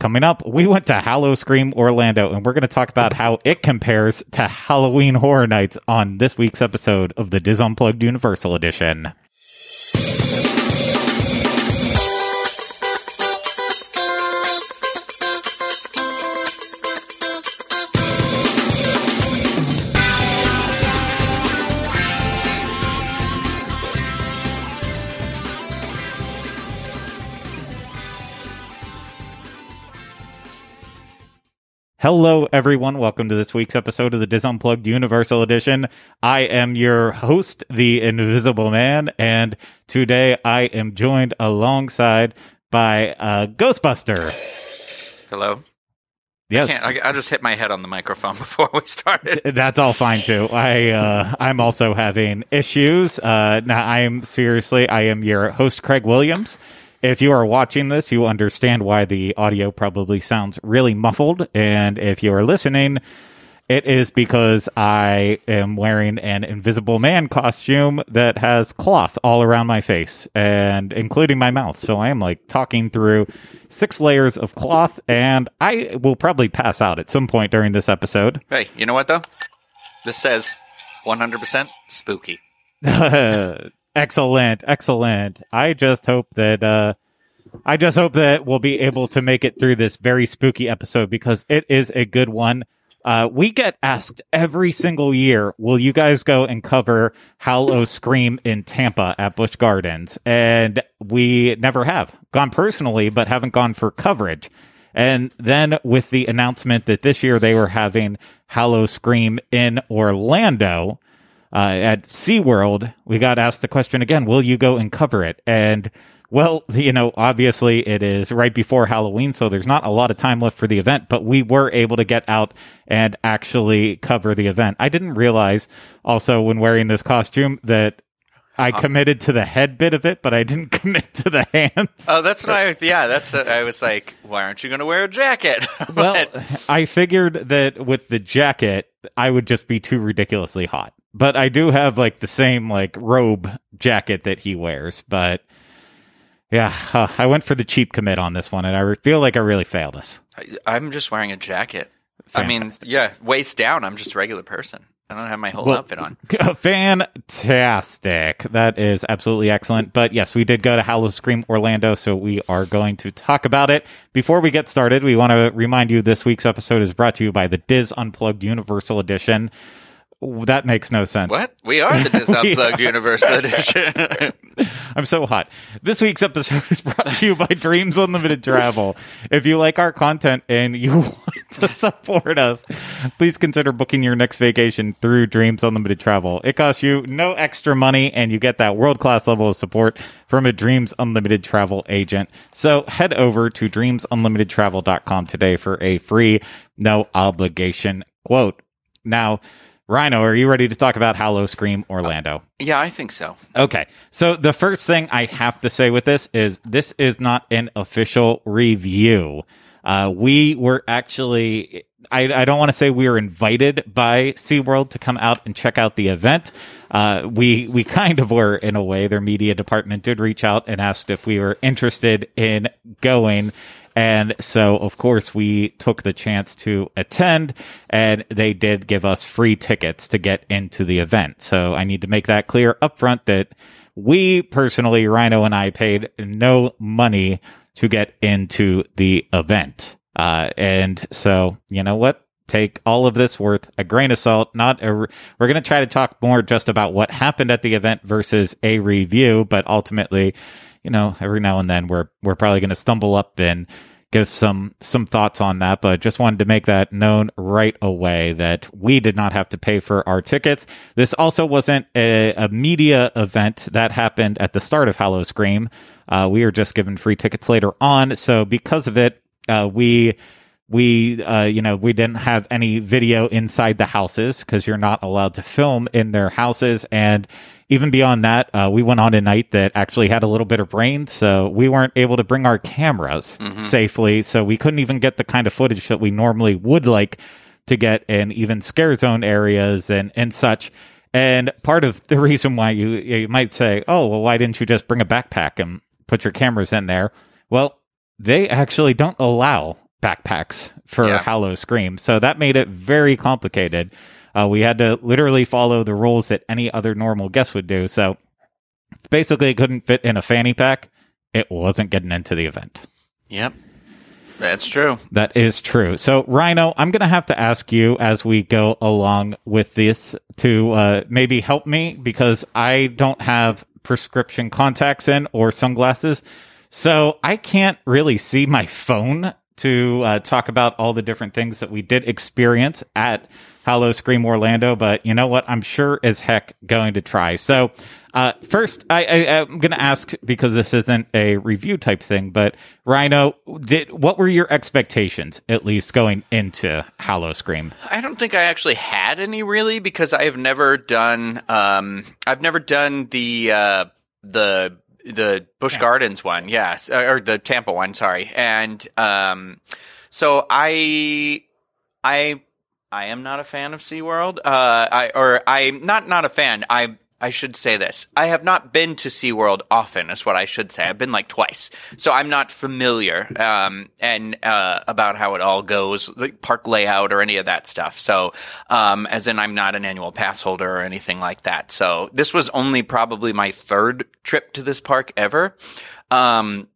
Coming up, we went to Howl-O-Scream Orlando, and we're going to talk about how it compares to Halloween Horror Nights on this week's episode of the Dis Unplugged Universal Edition. Hello, everyone. Welcome to this week's episode of the Dis Unplugged Universal Edition. I am your host, the Invisible Man, and today I am joined alongside by uh, Ghostbuster. Hello. Yes, I, can't, I, I just hit my head on the microphone before we started. that's all fine too. I uh, I'm also having issues. Uh, now I am seriously. I am your host, Craig Williams. If you are watching this, you understand why the audio probably sounds really muffled. And if you are listening, it is because I am wearing an invisible man costume that has cloth all around my face and including my mouth. So I am like talking through six layers of cloth and I will probably pass out at some point during this episode. Hey, you know what though? This says 100% spooky. excellent, excellent. I just hope that uh I just hope that we'll be able to make it through this very spooky episode because it is a good one. Uh, we get asked every single year, will you guys go and cover Howl-O-Scream in Tampa at Busch Gardens? And we never have gone personally, but haven't gone for coverage. And then with the announcement that this year they were having Howl-O-Scream in Orlando, uh, at SeaWorld, we got asked the question again, will you go and cover it? And well, you know, obviously it is right before Halloween, so there's not a lot of time left for the event, but we were able to get out and actually cover the event. I didn't realize also when wearing this costume that I committed to the head bit of it, but I didn't commit to the hands. Oh, that's what I, yeah, that's, what I was like, why aren't you going to wear a jacket? well, I figured that with the jacket, I would just be too ridiculously hot but I do have like the same like robe jacket that he wears. But yeah, uh, I went for the cheap commit on this one, and I re- feel like I really failed us. I, am just wearing a jacket. Fantastic. I mean, yeah, waist down. I'm just a regular person. I don't have my whole well, outfit on. Fantastic. That is absolutely excellent. But yes, we did go to Howl-O-Scream Orlando, so we are going to talk about it. Before we get started, we want to remind you this week's episode is brought to you by the Dis Unplugged Universal Edition. That makes no sense. What? We are the Dis Unplugged Universal Edition. I'm so hot. This week's episode is brought to you by Dreams Unlimited Travel. If you like our content and you want to support us, please consider booking your next vacation through Dreams Unlimited Travel. It costs you no extra money and you get that world class level of support from a Dreams Unlimited Travel agent. So head over to dreamsunlimitedtravel.com today for a free, no obligation quote. Now, Ryno, are you ready to talk about Howl-O-Scream Orlando? Uh, yeah, I think so. Okay. So the first thing I have to say with this is this is not an official review. Uh, we were actually, I, I don't want to say we were invited by SeaWorld to come out and check out the event. Uh, we, we kind of were in a way. Their media department did reach out and asked if we were interested in going. And so, of course, we took the chance to attend and they did give us free tickets to get into the event. So I need to make that clear upfront that we personally, Ryno and I paid no money to get into the event. Uh, and so, you know what? Take all of this worth a grain of salt. Not a, we're going to try to talk more just about what happened at the event versus a review, but ultimately, you know, every now and then we're we're probably going to stumble up and give some some thoughts on that, but just wanted to make that known right away that we did not have to pay for our tickets. This also wasn't a, a media event that happened at the start of Howl-O-Scream. Uh, we were just given free tickets later on, so because of it, uh, we we uh, you know we didn't have any video inside the houses because you're not allowed to film in their houses and even beyond that uh, we went on a night that actually had a little bit of rain so we weren't able to bring our cameras mm-hmm. safely so we couldn't even get the kind of footage that we normally would like to get in even scare zone areas and and such and part of the reason why you you might say oh well why didn't you just bring a backpack and put your cameras in there well they actually don't allow backpacks for Yeah. Howl-O-Scream. So that made it very complicated. Uh, we had to literally follow the rules that any other normal guest would do. So basically, it couldn't fit in a fanny pack. It wasn't getting into the event. Yep. That's true. That is true. So, Ryno, I'm going to have to ask you as we go along with this to uh, maybe help me because I don't have prescription contacts in or sunglasses. So, I can't really see my phone to uh, talk about all the different things that we did experience at Howl-O-Scream Orlando. But you know what? I'm sure as heck going to try. So, uh, first, I, I'm going to ask because this isn't a review type thing, but Ryno, did what were your expectations at least going into Howl-O-Scream? I don't think I actually had any really because I have never done um I've never done the uh the the Busch Gardens one, yes, uh, or the Tampa one, sorry. And um so I I I am not a fan of SeaWorld. Uh I or I'm not not a fan. I I should say this. I have not been to SeaWorld often, is what I should say. I've been like twice. So I'm not familiar, um, and, uh, about how it all goes, like park layout or any of that stuff. So, um, as in I'm not an annual pass holder or anything like that. So this was only probably my third trip to this park ever. Um,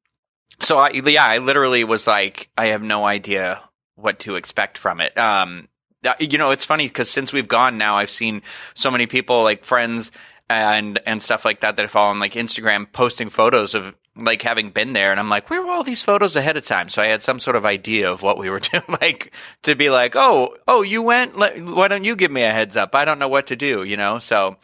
so I, yeah, I literally was like, I have no idea what to expect from it. Um, you know, it's funny because since we've gone now, I've seen so many people, like friends and and stuff like that, that I follow on like Instagram, posting photos of like having been there, and I'm like, where were all these photos ahead of time? So I had some sort of idea of what we were doing, like to be like, oh, oh, you went. Let, why don't you give me a heads up? I don't know what to do, you know. So,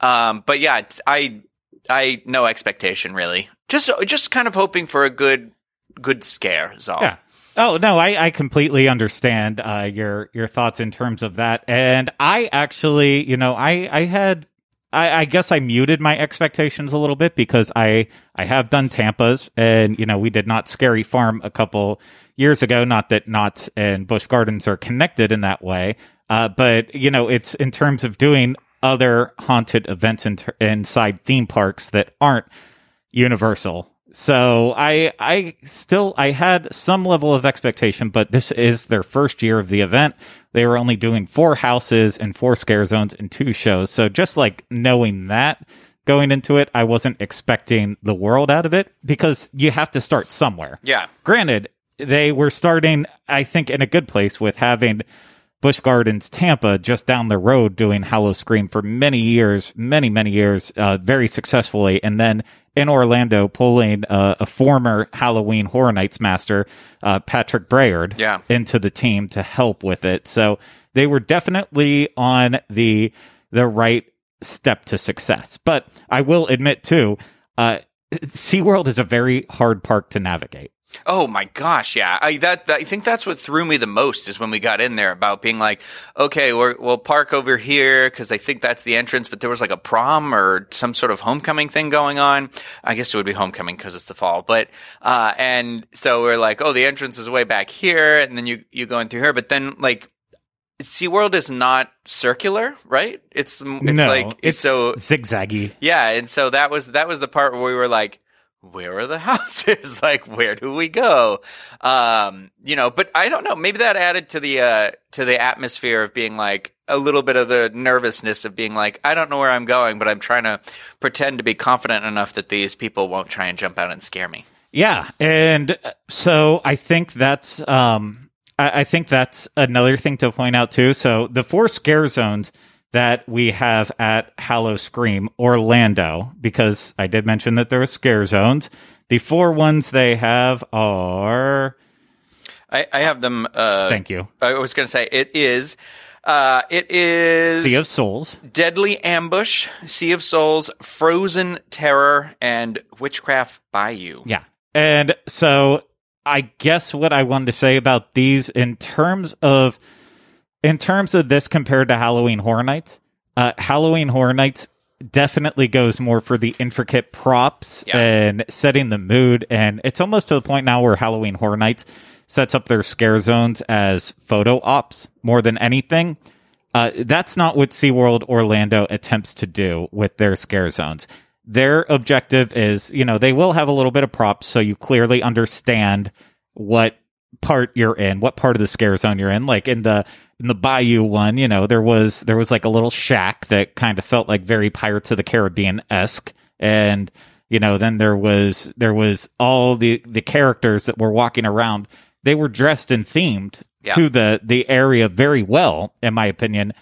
um, but yeah, I I no expectation really. Just just kind of hoping for a good good scare is all. Yeah. Oh no, I, I completely understand uh, your your thoughts in terms of that, and I actually, you know, I I had, I, I guess I muted my expectations a little bit because I I have done Tampa's, and you know, we did Knott's Scary Farm a couple years ago. Not that Knott's and Busch Gardens are connected in that way, uh, but you know, it's in terms of doing other haunted events in, inside theme parks that aren't Universal. So I I still I had some level of expectation, but this is their first year of the event. They were only doing four houses and four scare zones and two shows. So just like knowing that going into it, I wasn't expecting the world out of it because you have to start somewhere. Yeah. Granted, they were starting, I think, in a good place with having Busch Gardens Tampa just down the road doing Howl-O-Scream for many years, many, many years, uh, very successfully. And then in Orlando, pulling uh, a former Halloween Horror Nights master, uh, Patrick Braillard, Yeah. into the team to help with it. So they were definitely on the the right step to success. But I will admit too, uh, SeaWorld is a very hard park to navigate. Oh my gosh, yeah. I that, that I think that's what threw me the most is when we got in there about being like, okay, we're, we'll park over here because I think that's the entrance, but there was like a prom or some sort of homecoming thing going on. I guess it would be homecoming because it's the fall, but uh, and so we're like, oh, the entrance is way back here, and then you you go in through here, but then like. SeaWorld is not circular, right? It's it's no, like it's so zigzaggy. yeah, and so that was that was the part where we were like, where are the houses? like, where do we go? Um, you know, but I don't know. Maybe that added to the uh to the atmosphere of being like a little bit of the nervousness of being like, I don't know where I'm going, but I'm trying to pretend to be confident enough that these people won't try and jump out and scare me. Yeah, and uh, so I think that's um, I, I think that's another thing to point out too. So the four scare zones that we have at Howl-O-Scream Orlando, because I did mention that there are scare zones. The four ones they have are. I, I have them. Uh, Thank you. I was going to say it is. Uh, it is Sea of Souls. Deadly Ambush, Sea of Souls, Frozen Terror, and Witchcraft Bayou. Yeah. And so I guess what I wanted to say about these in terms of in terms of this compared to Halloween Horror Nights, uh, Halloween Horror Nights definitely goes more for the intricate props Yeah. and setting the mood. And it's almost to the point now where Halloween Horror Nights sets up their scare zones as photo ops more than anything. Uh, that's not what SeaWorld Orlando attempts to do with their scare zones. Their objective is, you know, they will have a little bit of props so you clearly understand what part you're in, what part of the scare zone you're in. Like in the in the Bayou one, you know, there was there was like a little shack that kind of felt like very Pirates of the Caribbean esque, and you know, then there was there was all the the characters that were walking around. They were dressed and themed Yeah. to the the area very well, in my opinion.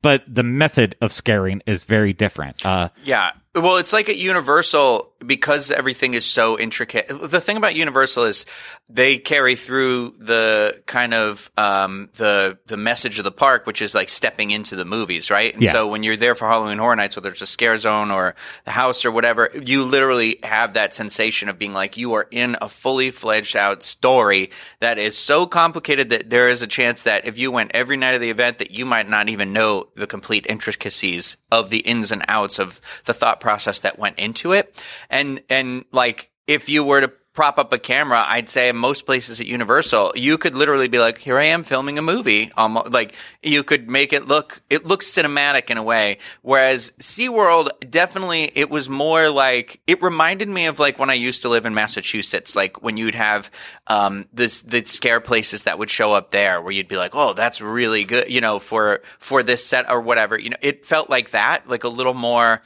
But the method of scaring is very different. Uh, Yeah. Well, it's like at Universal because everything is so intricate. The thing about Universal is they carry through the kind of um, the the message of the park, which is like stepping into the movies, right? And Yeah. so when you're there for Halloween Horror Nights, whether it's a scare zone or the house or whatever, you literally have that sensation of being like you are in a fully fledged out story that is so complicated that there is a chance that if you went every night of the event, that you might not even know the complete intricacies of the ins and outs of the thought process that went into it. And and like if you were to prop up a camera, I'd say in most places at Universal, you could literally be like, "Here I am filming a movie." Almost like you could make it look it looks cinematic in a way. Whereas SeaWorld definitely it was more like it reminded me of like when I used to live in Massachusetts, like when you'd have um this the scare places that would show up there where you'd be like, "Oh, that's really good," you know, for for this set or whatever. You know, it felt like that, like a little more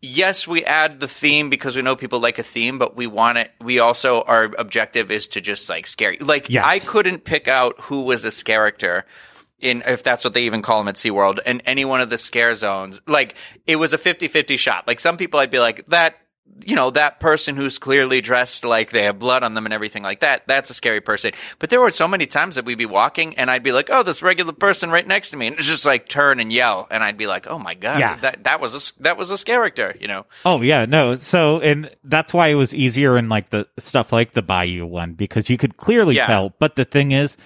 yes, we add the theme because we know people like a theme, but we want it. We also our objective is to just like scare you. Like Yes. I couldn't pick out who was this character in if that's what they even call them at SeaWorld in any one of the scare zones. Like it was a 50-50 shot. Like some people I'd be like that you know, that person who's clearly dressed like they have blood on them and everything like that, that's a scary person. But there were so many times that we'd be walking and I'd be like, oh, this regular person right next to me. And it's just like turn and yell. And I'd be like, oh my God, Yeah. that, that was a, that was a character, you know? Oh yeah, no. So and that's why it was easier in like the stuff like the Bayou one because you could clearly Yeah. tell. But the thing is,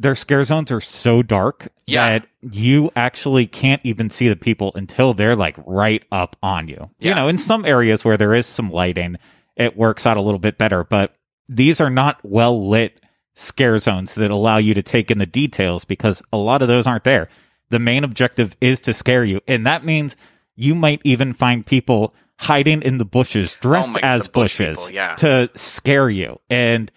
their scare zones are so dark Yeah. that you actually can't even see the people until they're like right up on you. You know, in some areas where there is some lighting, it works out a little bit better. But these are not well lit scare zones that allow you to take in the details because a lot of those aren't there. The main objective is to scare you. And that means you might even find people hiding in the bushes oh dressed Oh my- as bush bushes people, yeah. to scare you. And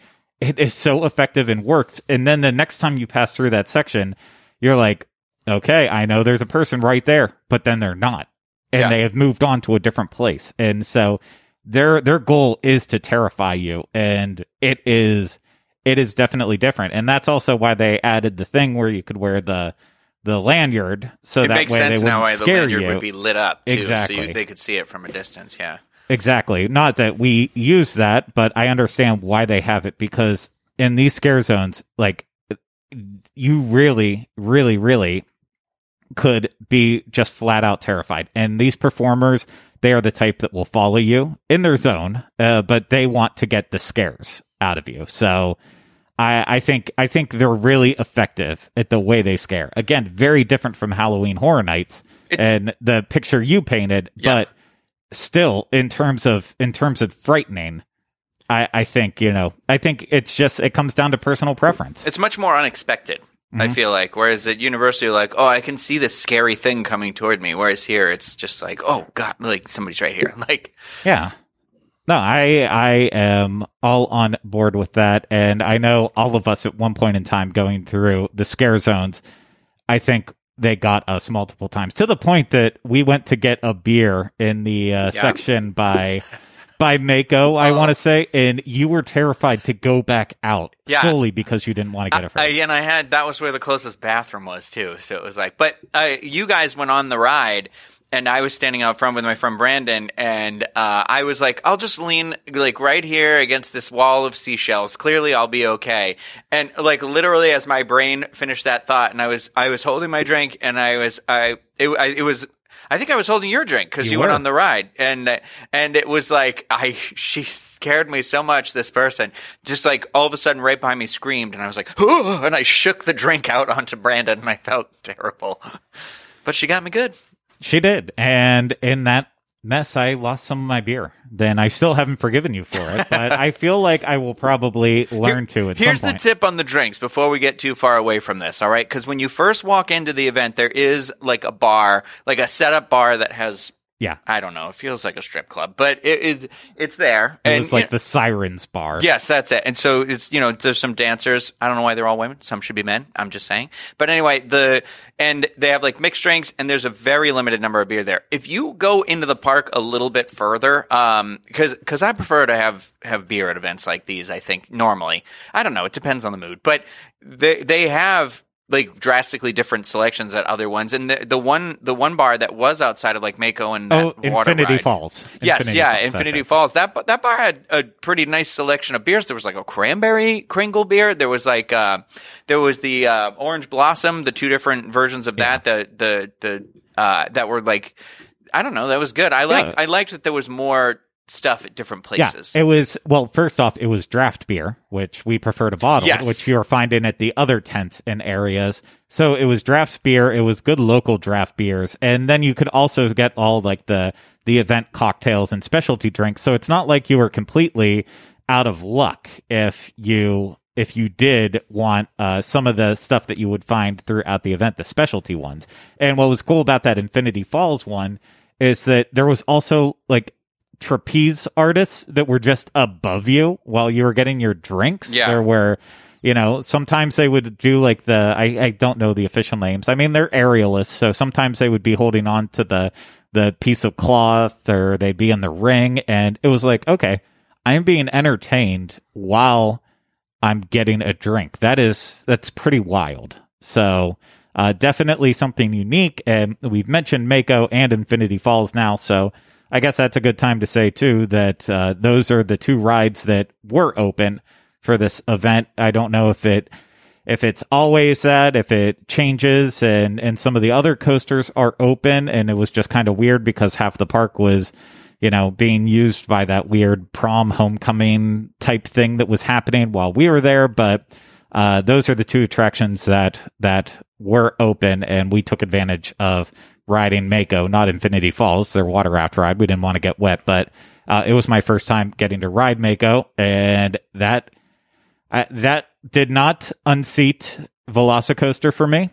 it is so effective and worked. And then the next time you pass through that section, you're like, okay, I know there's a person right there, but then they're not. And Yeah. they have moved on to a different place. And so their their goal is to terrify you. And it is it is definitely different. And that's also why they added the thing where you could wear the the lanyard so it that makes way sense they now why why the scare lanyard you. would be lit up too, so you, they could see it from a distance. Yeah, Exactly. Not that we use that, but I understand why they have it because in these scare zones, like you really, really, really could be just flat out terrified. And these performers, they are the type that will follow you in their zone, uh, but they want to get the scares out of you. So I, I think I think they're really effective at the way they scare. Again, very different from Halloween Horror Nights It- and the picture you painted, Yeah. but still in terms of in terms of frightening i i think you know i think it's just it comes down to personal preference it's much more unexpected. I Mm-hmm. feel like, whereas at university, you're like, oh, I can see this scary thing coming toward me. Whereas here, it's just like, oh god, like somebody's right here. Like, yeah no i i am all on board with that and i know all of us at one point in time going through the scare zones i think they got us multiple times to the point that we went to get a beer in the uh, Yeah. section by by Mako, I want to say, and you were terrified to go back out Yeah. solely because you didn't want to get I, afraid. and I had that was where the closest bathroom was too. So it was like, but uh, you guys went on the ride, and I was standing out front with my friend Brandon, and uh, I was like, I'll just lean like right here against this wall of seashells. Clearly, I'll be okay. And like literally, as my brain finished that thought, and I was I was holding my drink, and I was I it, I, it was. I think I was holding your drink because You you, went on the ride, and and it was like I she scared me so much. This person just like all of a sudden right behind me screamed, and I was like, and I shook the drink out onto Brandon, and I felt terrible. But she got me good. She did. And in that mess, I lost some of my beer. Then I still haven't forgiven you for it, but I feel like I will probably learn to at Here's the tip on the drinks before we get too far away from this, all right? Because when you first walk into the event, there is like a bar, like a setup bar that has Yeah. I don't know. It feels like a strip club, but it is it's there. It and was like you know- the Sirens Bar. Yes, that's it. And so it's you know there's some dancers. I don't know why they're all women. Some should be men. I'm just saying. But anyway, the and they have like mixed drinks, and there's a very limited number of beer there. If you go into the park a little bit further, um, because because I prefer to have have beer at events like these. I think normally, I don't know. It depends on the mood, but they they have like drastically different selections at other ones. And the the one the one bar that was outside of like Mako and Oh, Infinity ride- Falls. Yes, Infinity yeah, Falls, Infinity. Falls. That that bar had a pretty nice selection of beers. There was like a cranberry Kringle beer. There was like uh, there was the uh, orange blossom, the two different versions of that. The the the uh, that were like I don't know. That was good. I like Yeah. I liked that there was more stuff at different places. Yeah, it was well. First off, it was draft beer, which we prefer to bottle, Yes. which you're finding at the other tents and areas. So it was draft beer. It was good local draft beers, and then you could also get all like the the event cocktails and specialty drinks. So it's not like you were completely out of luck if you if you did want uh, some of the stuff that you would find throughout the event, the specialty ones. And what was cool about that Infinity Falls one is that there was also like trapeze artists that were just above you while you were getting your drinks. Yeah. There were, you know, sometimes they would do like the, I, I don't know the official names. I mean, they're aerialists. So sometimes they would be holding on to the, the piece of cloth or they'd be in the ring. And it was like, okay, I'm being entertained while I'm getting a drink. That is, that's pretty wild. So, uh, definitely something unique. And we've mentioned Mako and Infinity Falls now. So I guess that's a good time to say too that, uh, those are the two rides that were open for this event. I don't know if it, if it's always that, if it changes and, and some of the other coasters are open and it was just kind of weird because half the park was, you know, being used by that weird prom homecoming type thing that was happening while we were there. But, uh, those are the two attractions that, that were open and we took advantage of riding Mako, not Infinity Falls, their water raft ride. We didn't want to get wet, but, uh, it was my first time getting to ride Mako and that, that did not unseat Velocicoaster for me.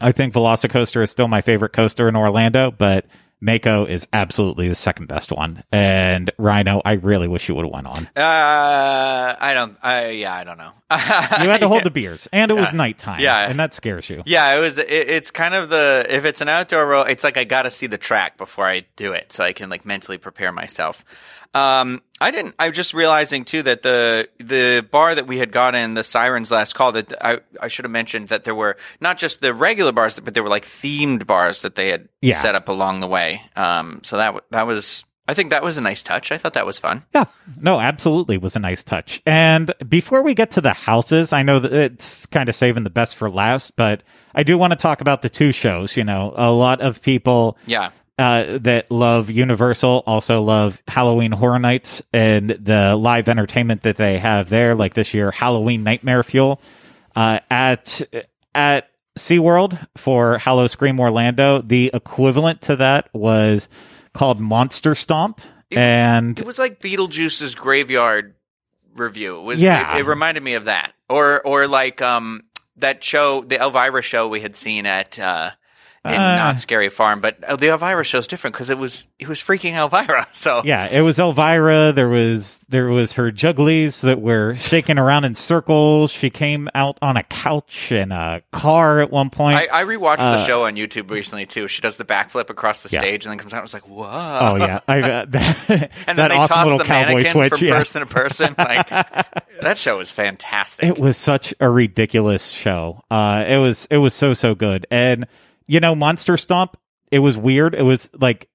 I think Velocicoaster is still my favorite coaster in Orlando, but Mako is absolutely the second best one. And Ryno, I really wish you would have went on. Uh, I don't. I yeah, I don't know. You had to hold the beers, and it was nighttime. Yeah. and that scares you. Yeah, it was. It, it's kind of the if it's an outdoor row, it's like I got to see the track before I do it, so I can like mentally prepare myself. Um, I didn't. I was just realizing too that the the bar that we had gotten the Sirens last call that I I should have mentioned that there were not just the regular bars, but there were like themed bars that they had Yeah. set up along the way. Um, so that that was. I think that was a nice touch. I thought that was fun. Yeah, no, absolutely was a nice touch. And before we get to the houses, I know that it's kind of saving the best for last, but I do want to talk about the two shows. You know, a lot of people Yeah. Uh, that love Universal also love Halloween Horror Nights and the live entertainment that they have there. Like this year, Halloween Nightmare Fuel uh, at at SeaWorld for Howl-O-Scream Orlando. The equivalent to that was called Monster Stomp, and It was like Beetlejuice's Graveyard Revue. It was Yeah. it, it reminded me of that. Or or like um that show, the Elvira show we had seen at uh in Uh. Knott's Scary Farm, but uh, the Elvira show show's different because it was it was freaking Elvira. So yeah, it was Elvira. There was there was her jugglies that were shaking around in circles. She came out on a couch in a car at one point. I, I rewatched the Uh, show on YouTube recently too. She does the backflip across the Yeah. stage and then comes out. I was like, whoa! oh yeah, I, uh, that, and then that they awesome toss the mannequin switch. from yeah. person to person. Like that show was fantastic. It was such a ridiculous show. Uh, it was it was so so good, and you know, Monster Stomp. It was weird. It was like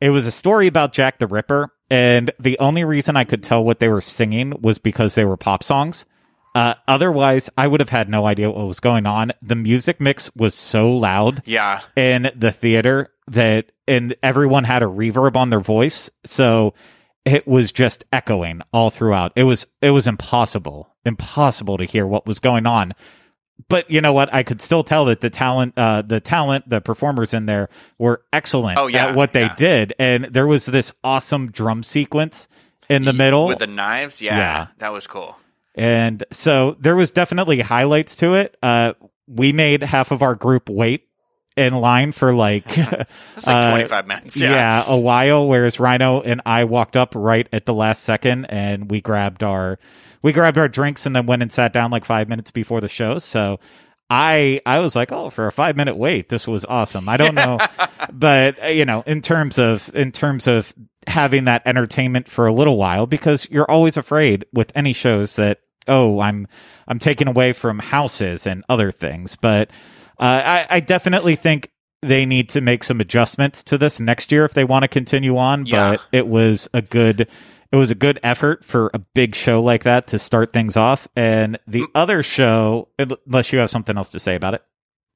it was a story about Jack the Ripper, and the only reason I could tell what they were singing was because they were pop songs. Uh, otherwise, I would have had no idea what was going on. The music mix was so loud yeah, in the theater that and everyone had a reverb on their voice so it was just echoing all throughout it was it was impossible impossible to hear what was going on but you know what i could still tell that the talent uh the talent the performers in there were excellent Oh, yeah, at what they yeah. did and there was this awesome drum sequence in the middle with the knives. Yeah, Yeah. that was cool. and so there was definitely highlights to it. Uh, we made half of our group wait in line for like It's like uh, 25 minutes. yeah. Yeah. a while. Whereas Ryno and I walked up right at the last second, and we grabbed our we grabbed our drinks and then went and sat down like five minutes before the show. So I I was like, oh, for a five minute wait, this was awesome. I don't know, but uh, you know, in terms of in terms of having that entertainment for a little while, because you're always afraid with any shows that oh, I'm I'm taken away from houses and other things. But I, I definitely think they need to make some adjustments to this next year if they want to continue on. Yeah. But it was a good it was a good effort for a big show like that to start things off. And the other show, unless you have something else to say about it,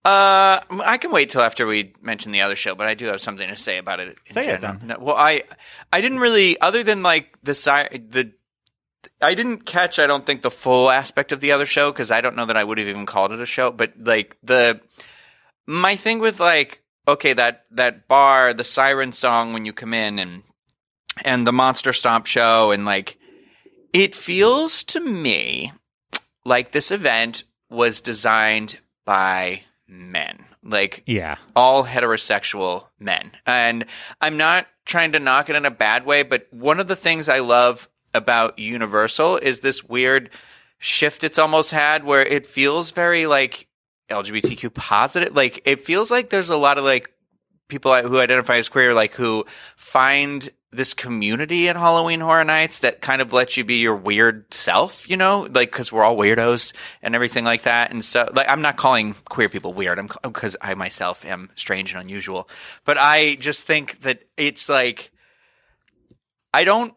Uh, I can wait till after we mention the other show, but I do have something to say about it. In Say it then. No, well, I I didn't really, other than like the side the. I didn't catch, I don't think, the full aspect of the other show because I don't know that I would have even called it a show. But like the my thing with like okay that that bar, the siren song when you come in and and the monster stomp show and like it feels to me like this event was designed by men like yeah, all heterosexual men and i'm not trying to knock it in a bad way but one of the things i love about universal is this weird shift it's almost had where it feels very like lgbtq positive like it feels like there's a lot of like people who identify as queer like who find this community at Halloween Horror Nights that kind of lets you be your weird self, you know, like because we're all weirdos and everything like that. And so, like, I'm not calling queer people weird, I'm because I myself am strange and unusual. But I just think that it's like I don't.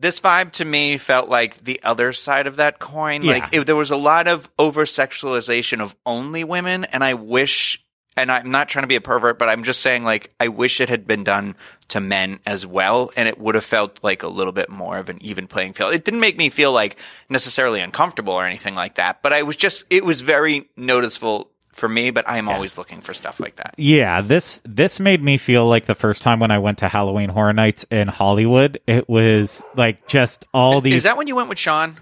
This vibe to me felt like the other side of that coin. Yeah. Like it, there was a lot of over sexualization of only women, and I wish. And I'm not trying to be a pervert, but I'm just saying, like, I wish it had been done to men as well, and it would have felt like a little bit more of an even playing field. It didn't make me feel like necessarily uncomfortable or anything like that, but I was just, it was very noticeable for me, but I am always looking for stuff like that. yeah. This this made me feel like the first time when I went to Halloween Horror Nights in Hollywood. It was like just all these. Is that when you went with Sean?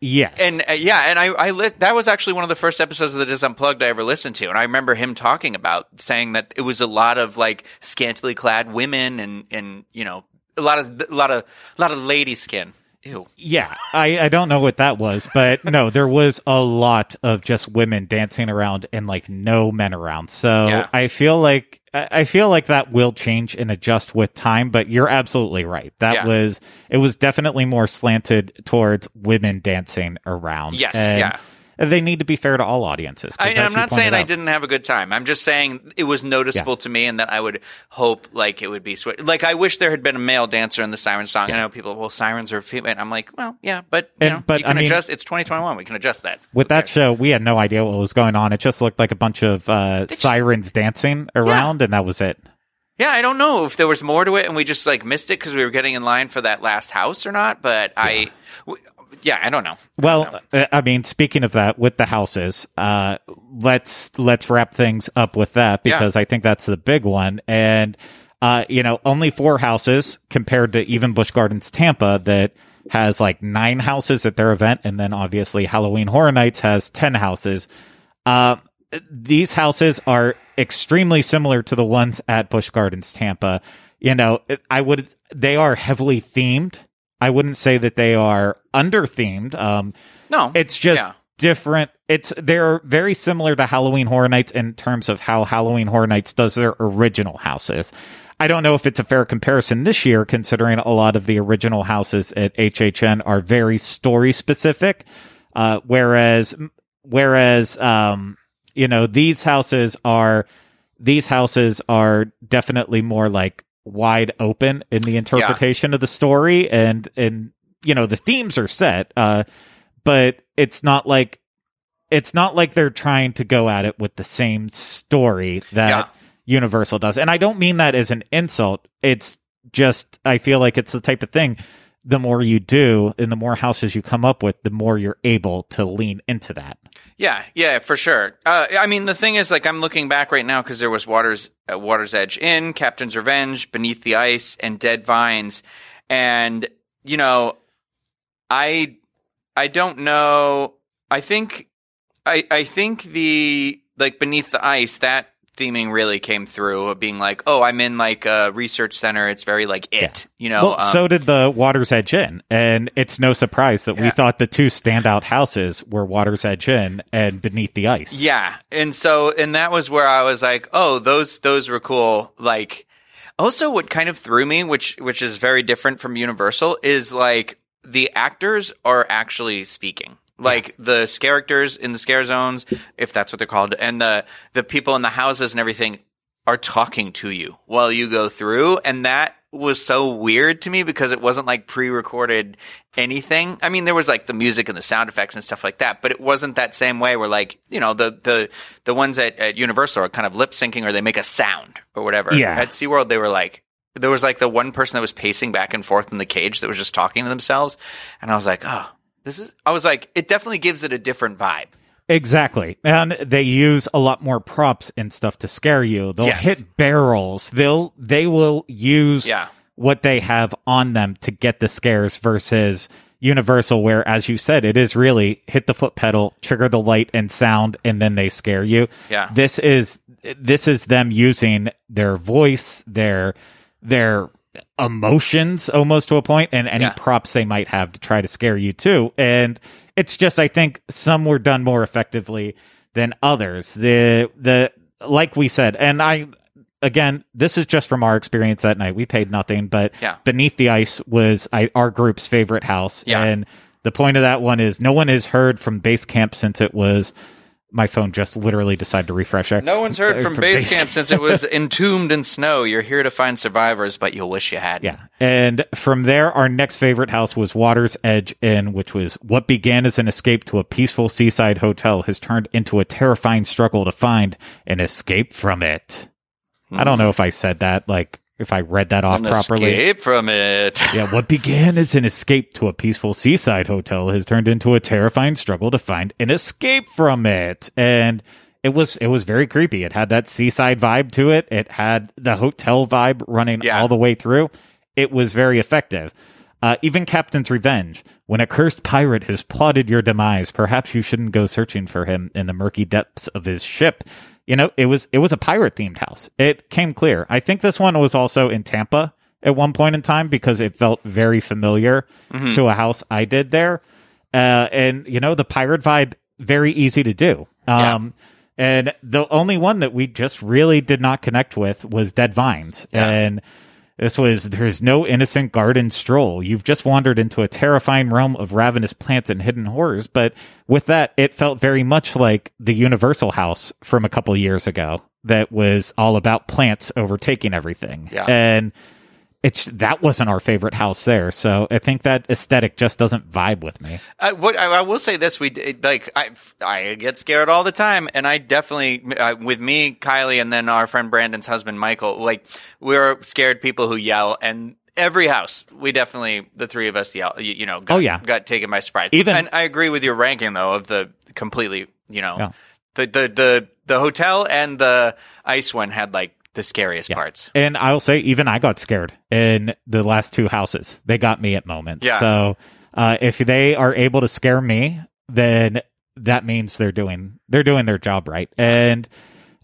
yes, And uh, yeah, and I, I li- that was actually one of the first episodes of the Dis Unplugged I ever listened to, and I remember him talking about saying that it was a lot of like scantily clad women and and you know a lot of a lot of a lot of lady skin. Ew. Yeah, I, I don't know what that was, but no, there was a lot of just women dancing around and like no men around. So Yeah. I feel like I feel like that will change and adjust with time. But you're absolutely right. That Yeah. was it was definitely more slanted towards women dancing around. Yes, And yeah. They need to be fair to all audiences. I, I'm not saying I out- didn't have a good time. I'm just saying it was noticeable to me, and that I would hope like it would be sw- like I wish there had been a male dancer in the siren song. I know people, well, sirens are female. And I'm like, well, yeah, but you And- know, but, you can I mean- adjust. It's 2021. We can adjust that. With that show, we had no idea what was going on. It just looked like a bunch of uh, just- sirens dancing around, and that was it. Yeah, I don't know if there was more to it and we just like missed it because we were getting in line for that last house or not. But I, w- yeah, I don't know. Well, uh, I mean, speaking of that, with the houses, uh, let's let's wrap things up with that because I think that's the big one. And uh, you know, only four houses compared to even Busch Gardens Tampa that has like nine houses at their event, and then obviously Halloween Horror Nights has ten houses. Uh, these houses are extremely similar to the ones at Busch Gardens Tampa. You know, it- I would they are heavily themed. I wouldn't say that they are under themed. Um, No, it's just yeah. different. It's they're very similar to Halloween Horror Nights in terms of how Halloween Horror Nights does their original houses. I don't know if it's a fair comparison this year, considering a lot of the original houses at HHN are very story specific, uh, whereas whereas um, you know these houses are these houses are definitely more like wide open in the interpretation of the story and and you know the themes are set uh but it's not like it's not like they're trying to go at it with the same story that Yeah. universal does. And i don't mean that as an insult. It's just i feel like it's the type of thing the more you do and the more houses you come up with the more you're able to lean into that Yeah, yeah, for sure. Uh, I mean, the thing is, like, I'm looking back right now because there was Waters, uh, Waters Edge Inn, Captain's Revenge, Beneath the Ice, and Dead Vines, and you know, I, I don't know. I think, I, I think the like Beneath the Ice that theming really came through of being like, oh, I'm in like a research center. It's very like it, you know. Well, um, so did the Water's Edge Inn, and it's no surprise that we thought the two standout houses were Water's Edge Inn and Beneath the Ice. Yeah. And so, and that was where I was like, oh, those, those were cool. Like, also what kind of threw me, which, which is very different from Universal is like the actors are actually speaking. Like the characters in the scare zones, if that's what they're called, and the, the people in the houses and everything are talking to you while you go through. And that was so weird to me because it wasn't like pre-recorded anything. I mean, there was like the music and the sound effects and stuff like that, but it wasn't that same way where like, you know, the, the, the ones at, at Universal are kind of lip syncing or they make a sound or whatever. Yeah. At SeaWorld, they were like, there was like the one person that was pacing back and forth in the cage that was just talking to themselves. And I was like, oh, this is, I was like, it definitely gives it a different vibe. Exactly. And they use a lot more props and stuff to scare you. They'll Yes. hit barrels. They'll they will use Yeah. what they have on them to get the scares versus Universal where as you said it is really hit the foot pedal, trigger the light and sound and then they scare you. Yeah. This is this is them using their voice, their their emotions almost to a point and any Yeah. props they might have to try to scare you too. And it's just I think some were done more effectively than others. The the like we said, and I again, this is just from our experience that night. We paid nothing, but Yeah. Beneath the Ice was I, our group's favorite house. Yeah. And the point of that one is no one has heard from base camp since it was my phone just literally decided to refresh there. No one's heard Uh, from base camp since it was entombed in snow. You're here to find survivors, but you'll wish you had. Yeah. And from there, our next favorite house was Water's Edge Inn, which was what began as an escape to a peaceful seaside hotel has turned into a terrifying struggle to find an escape from it. I don't know if I said that, like, if I read that off An properly. escape from it. Yeah, what began as an escape to a peaceful seaside hotel has turned into a terrifying struggle to find an escape from it. And it was it was very creepy. It had that seaside vibe to it. It had the hotel vibe running Yeah. all the way through. It was very effective. Uh, even Captain's Revenge. When a cursed pirate has plotted your demise, perhaps you shouldn't go searching for him in the murky depths of his ship. You know, it was it was a pirate themed house. It came clear. I think this one was also in Tampa at one point in time because it felt very familiar to a house I did there. Uh, and you know, the pirate vibe very easy to do. Yeah. Um, and the only one that we just really did not connect with was Dead Vines. Yeah. And this was there's no innocent garden stroll. You've just wandered into a terrifying realm of ravenous plants and hidden horrors. But with that, it felt very much like the Universal House from a couple years ago that was all about plants overtaking everything. Yeah. And it's that wasn't our favorite house there. So I think that aesthetic just doesn't vibe with me. I, what I, I will say this: we like I I get scared all the time, and I definitely uh, with me, Kylie, and then our friend Brandon's husband Michael. Like we're scared people who yell, and every house we definitely the three of us yell. You, you know, got, Oh, yeah. got taken by surprise. Even- and I agree with your ranking though of the completely. You know, Yeah. the the the the hotel and the ice one had like the scariest parts. And I'll say, even I got scared in the last two houses. They got me at moments. Yeah. So uh, if they are able to scare me, then that means they're doing they're doing their job right. And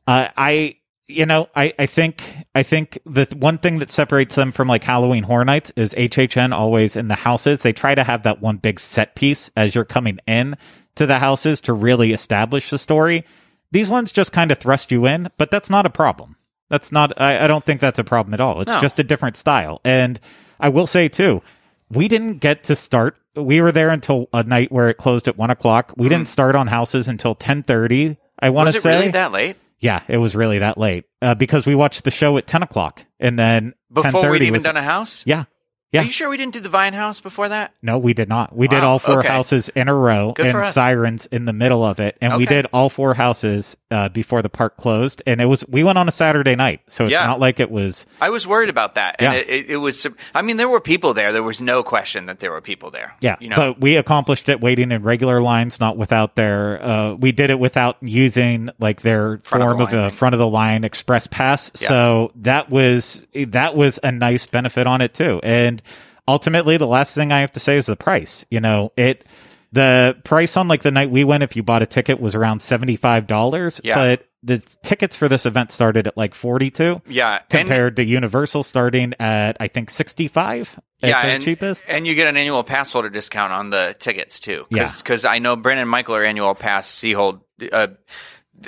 uh, I, you know, I I think I think the th- one thing that separates them from like Halloween Horror Nights is HHN always in the houses. They try to have that one big set piece as you're coming in to the houses to really establish the story. These ones just kind of thrust you in, but that's not a problem. That's not, I, I don't think that's a problem at all. It's No. just a different style. And I will say too, we didn't get to start. We were there until a night where it closed at one o'clock. We didn't start on houses until 1030. I want Was to it say, really that late? yeah, it was really that late, uh, because we watched the show at 10 o'clock and then Before 10:30 we'd even was- done a house? yeah. Yeah. Are you sure we didn't do the Vine House before that? No, we did not. We did all four okay. houses in a row Good and sirens in the middle of it. And we did all four houses uh, before the park closed. And it was, we went on a Saturday night. So it's Yeah. not like it was, I was worried about that, and Yeah. it, it, it was. I mean, there were people there. There was no question that there were people there. yeah. you know. But we accomplished it waiting in regular lines, not without their, uh, we did it without using like their Front of the form of a front of the line express pass. Yeah. So that was, that was a nice benefit on it too. And ultimately, the last thing I have to say is the price. You know, it, the price on like the night we went, if you bought a ticket, was around seventy five dollars. Yeah. But the tickets for this event started at like 42 Yeah, and, compared to Universal starting at I think 65 yeah, their and, cheapest. and you get an annual pass holder discount on the tickets too. Yeah. Because I know Brandon and Michael are annual pass Seahold, uh,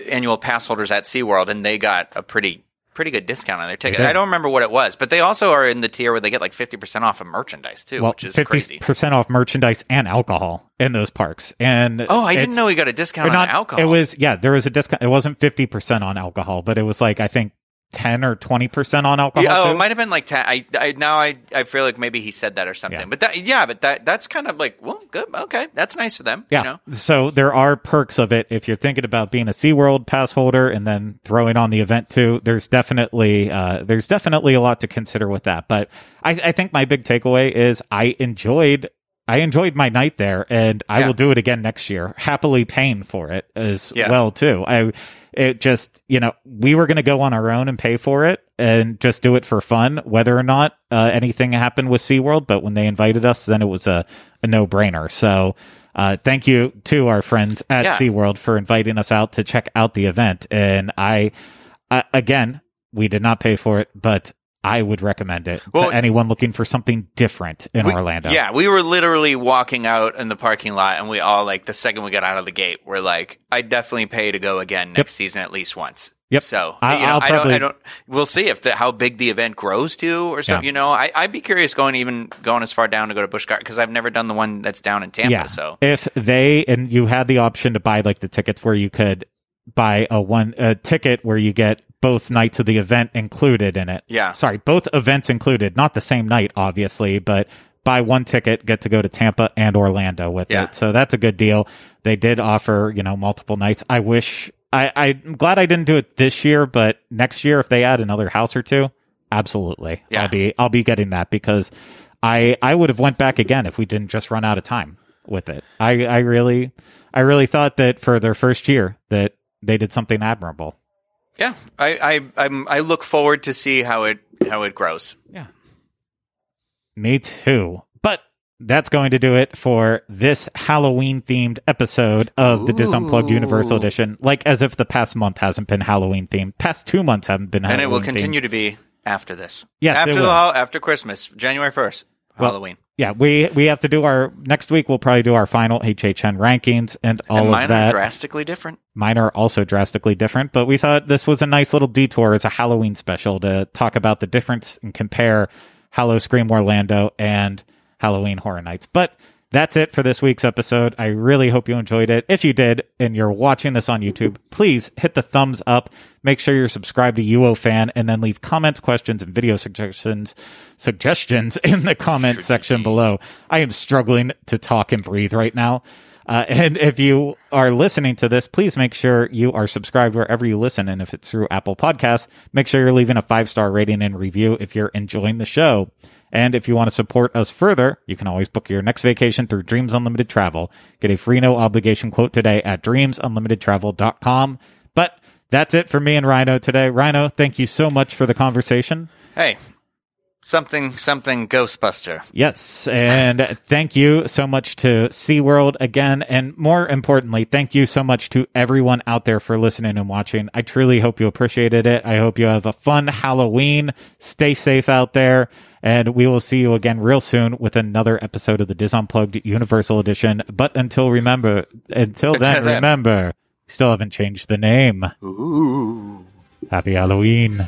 annual pass holders at SeaWorld, and they got a pretty pretty good discount on their ticket. I don't remember what it was, but they also are in the tier where they get like fifty percent off of merchandise too, Well, which is crazy. 50% off merchandise and alcohol in those parks. And Oh, I didn't know we got a discount or on not alcohol. It was yeah, there was a discount. It wasn't fifty percent on alcohol, but it was like I think ten or twenty percent on alcohol. Yeah, oh, too. it might have been like ten. I, I now I, I feel like maybe he said that or something. Yeah. But that yeah, but that that's kind of like well, good, okay, that's nice for them. Yeah. you know? So there are perks of it if you're thinking about being a SeaWorld pass holder and then throwing on the event too. There's definitely uh, there's definitely a lot to consider with that. But I, I think my big takeaway is I enjoyed I enjoyed my night there and I Yeah. will do it again next year, happily paying for it as Yeah. well too. I it just you know we were going to go on our own and pay for it and just do it for fun whether or not uh, anything happened with SeaWorld but when they invited us then it was a, a no-brainer so uh, thank you to our friends at Yeah. SeaWorld for inviting us out to check out the event and I uh, again we did not pay for it but I would recommend it Well, to anyone looking for something different in We- Orlando Yeah, we were literally walking out in the parking lot, and we all like the second we got out of the gate, we're like, "I definitely pay to go again next season at least once." Yep. So I- you know, I'll I don't. I don't. We'll see if the how big the event grows to, or something. Yeah. You know, I, I'd be curious going even going as far down to go to Busch Gardens because I've never done the one that's down in Tampa. yeah. So if they and you had the option to buy like the tickets where you could buy a one a ticket where you get both nights of the event included in it. Yeah. Sorry, both events included, not the same night, obviously, but buy one ticket, get to go to Tampa and Orlando with Yeah. it. So that's a good deal. They did offer, you know, multiple nights. I wish I, I'm glad I didn't do it this year, but next year if they add another house or two, absolutely. Yeah. I'll be I'll be getting that because I I would have went back again if we didn't just run out of time with it. I I really I really thought that for their first year that they did something admirable. yeah, I I I'm, I look forward to see how it how it grows. Yeah. Me too. But that's going to do it for this Halloween themed episode of the Dis Unplugged Universal Edition. Like as if the past month hasn't been Halloween themed. Past two months haven't been Halloween and it will themed. continue to be after this. Yes, after the after Christmas, January first, Well, Halloween. Yeah, we we have to do our next week. We'll probably do our final HHN rankings and all and of that. are drastically different. Mine are also drastically different, but we thought this was a nice little detour as a Halloween special to talk about the difference and compare Howl-O-Scream Orlando and Halloween Horror Nights. But that's it for this week's episode. I really hope you enjoyed it. If you did and you're watching this on YouTube, please hit the thumbs up. Make sure you're subscribed to UO Fan and then leave comments, questions, and video suggestions suggestions in the comment section below. I am struggling to talk and breathe right now. Uh, and if you are listening to this, please make sure you are subscribed wherever you listen. And if it's through Apple Podcasts, make sure you're leaving a five star rating and review if you're enjoying the show. And if you want to support us further, you can always book your next vacation through Dreams Unlimited Travel. Get a free no obligation quote today at dreamsunlimitedtravel.com. But that's it for me and Ryno today. Ryno, thank you so much for the conversation. Hey, something something Ghostbuster. Yes, and thank you so much to SeaWorld again. And more importantly, thank you so much to everyone out there for listening and watching. I truly hope you appreciated it. I hope you have a fun Halloween. Stay safe out there. And we will see you again real soon with another episode of the Dis Unplugged Universal Edition. But until remember, until then, Until then. remember, still haven't changed the name. Ooh. Happy Halloween.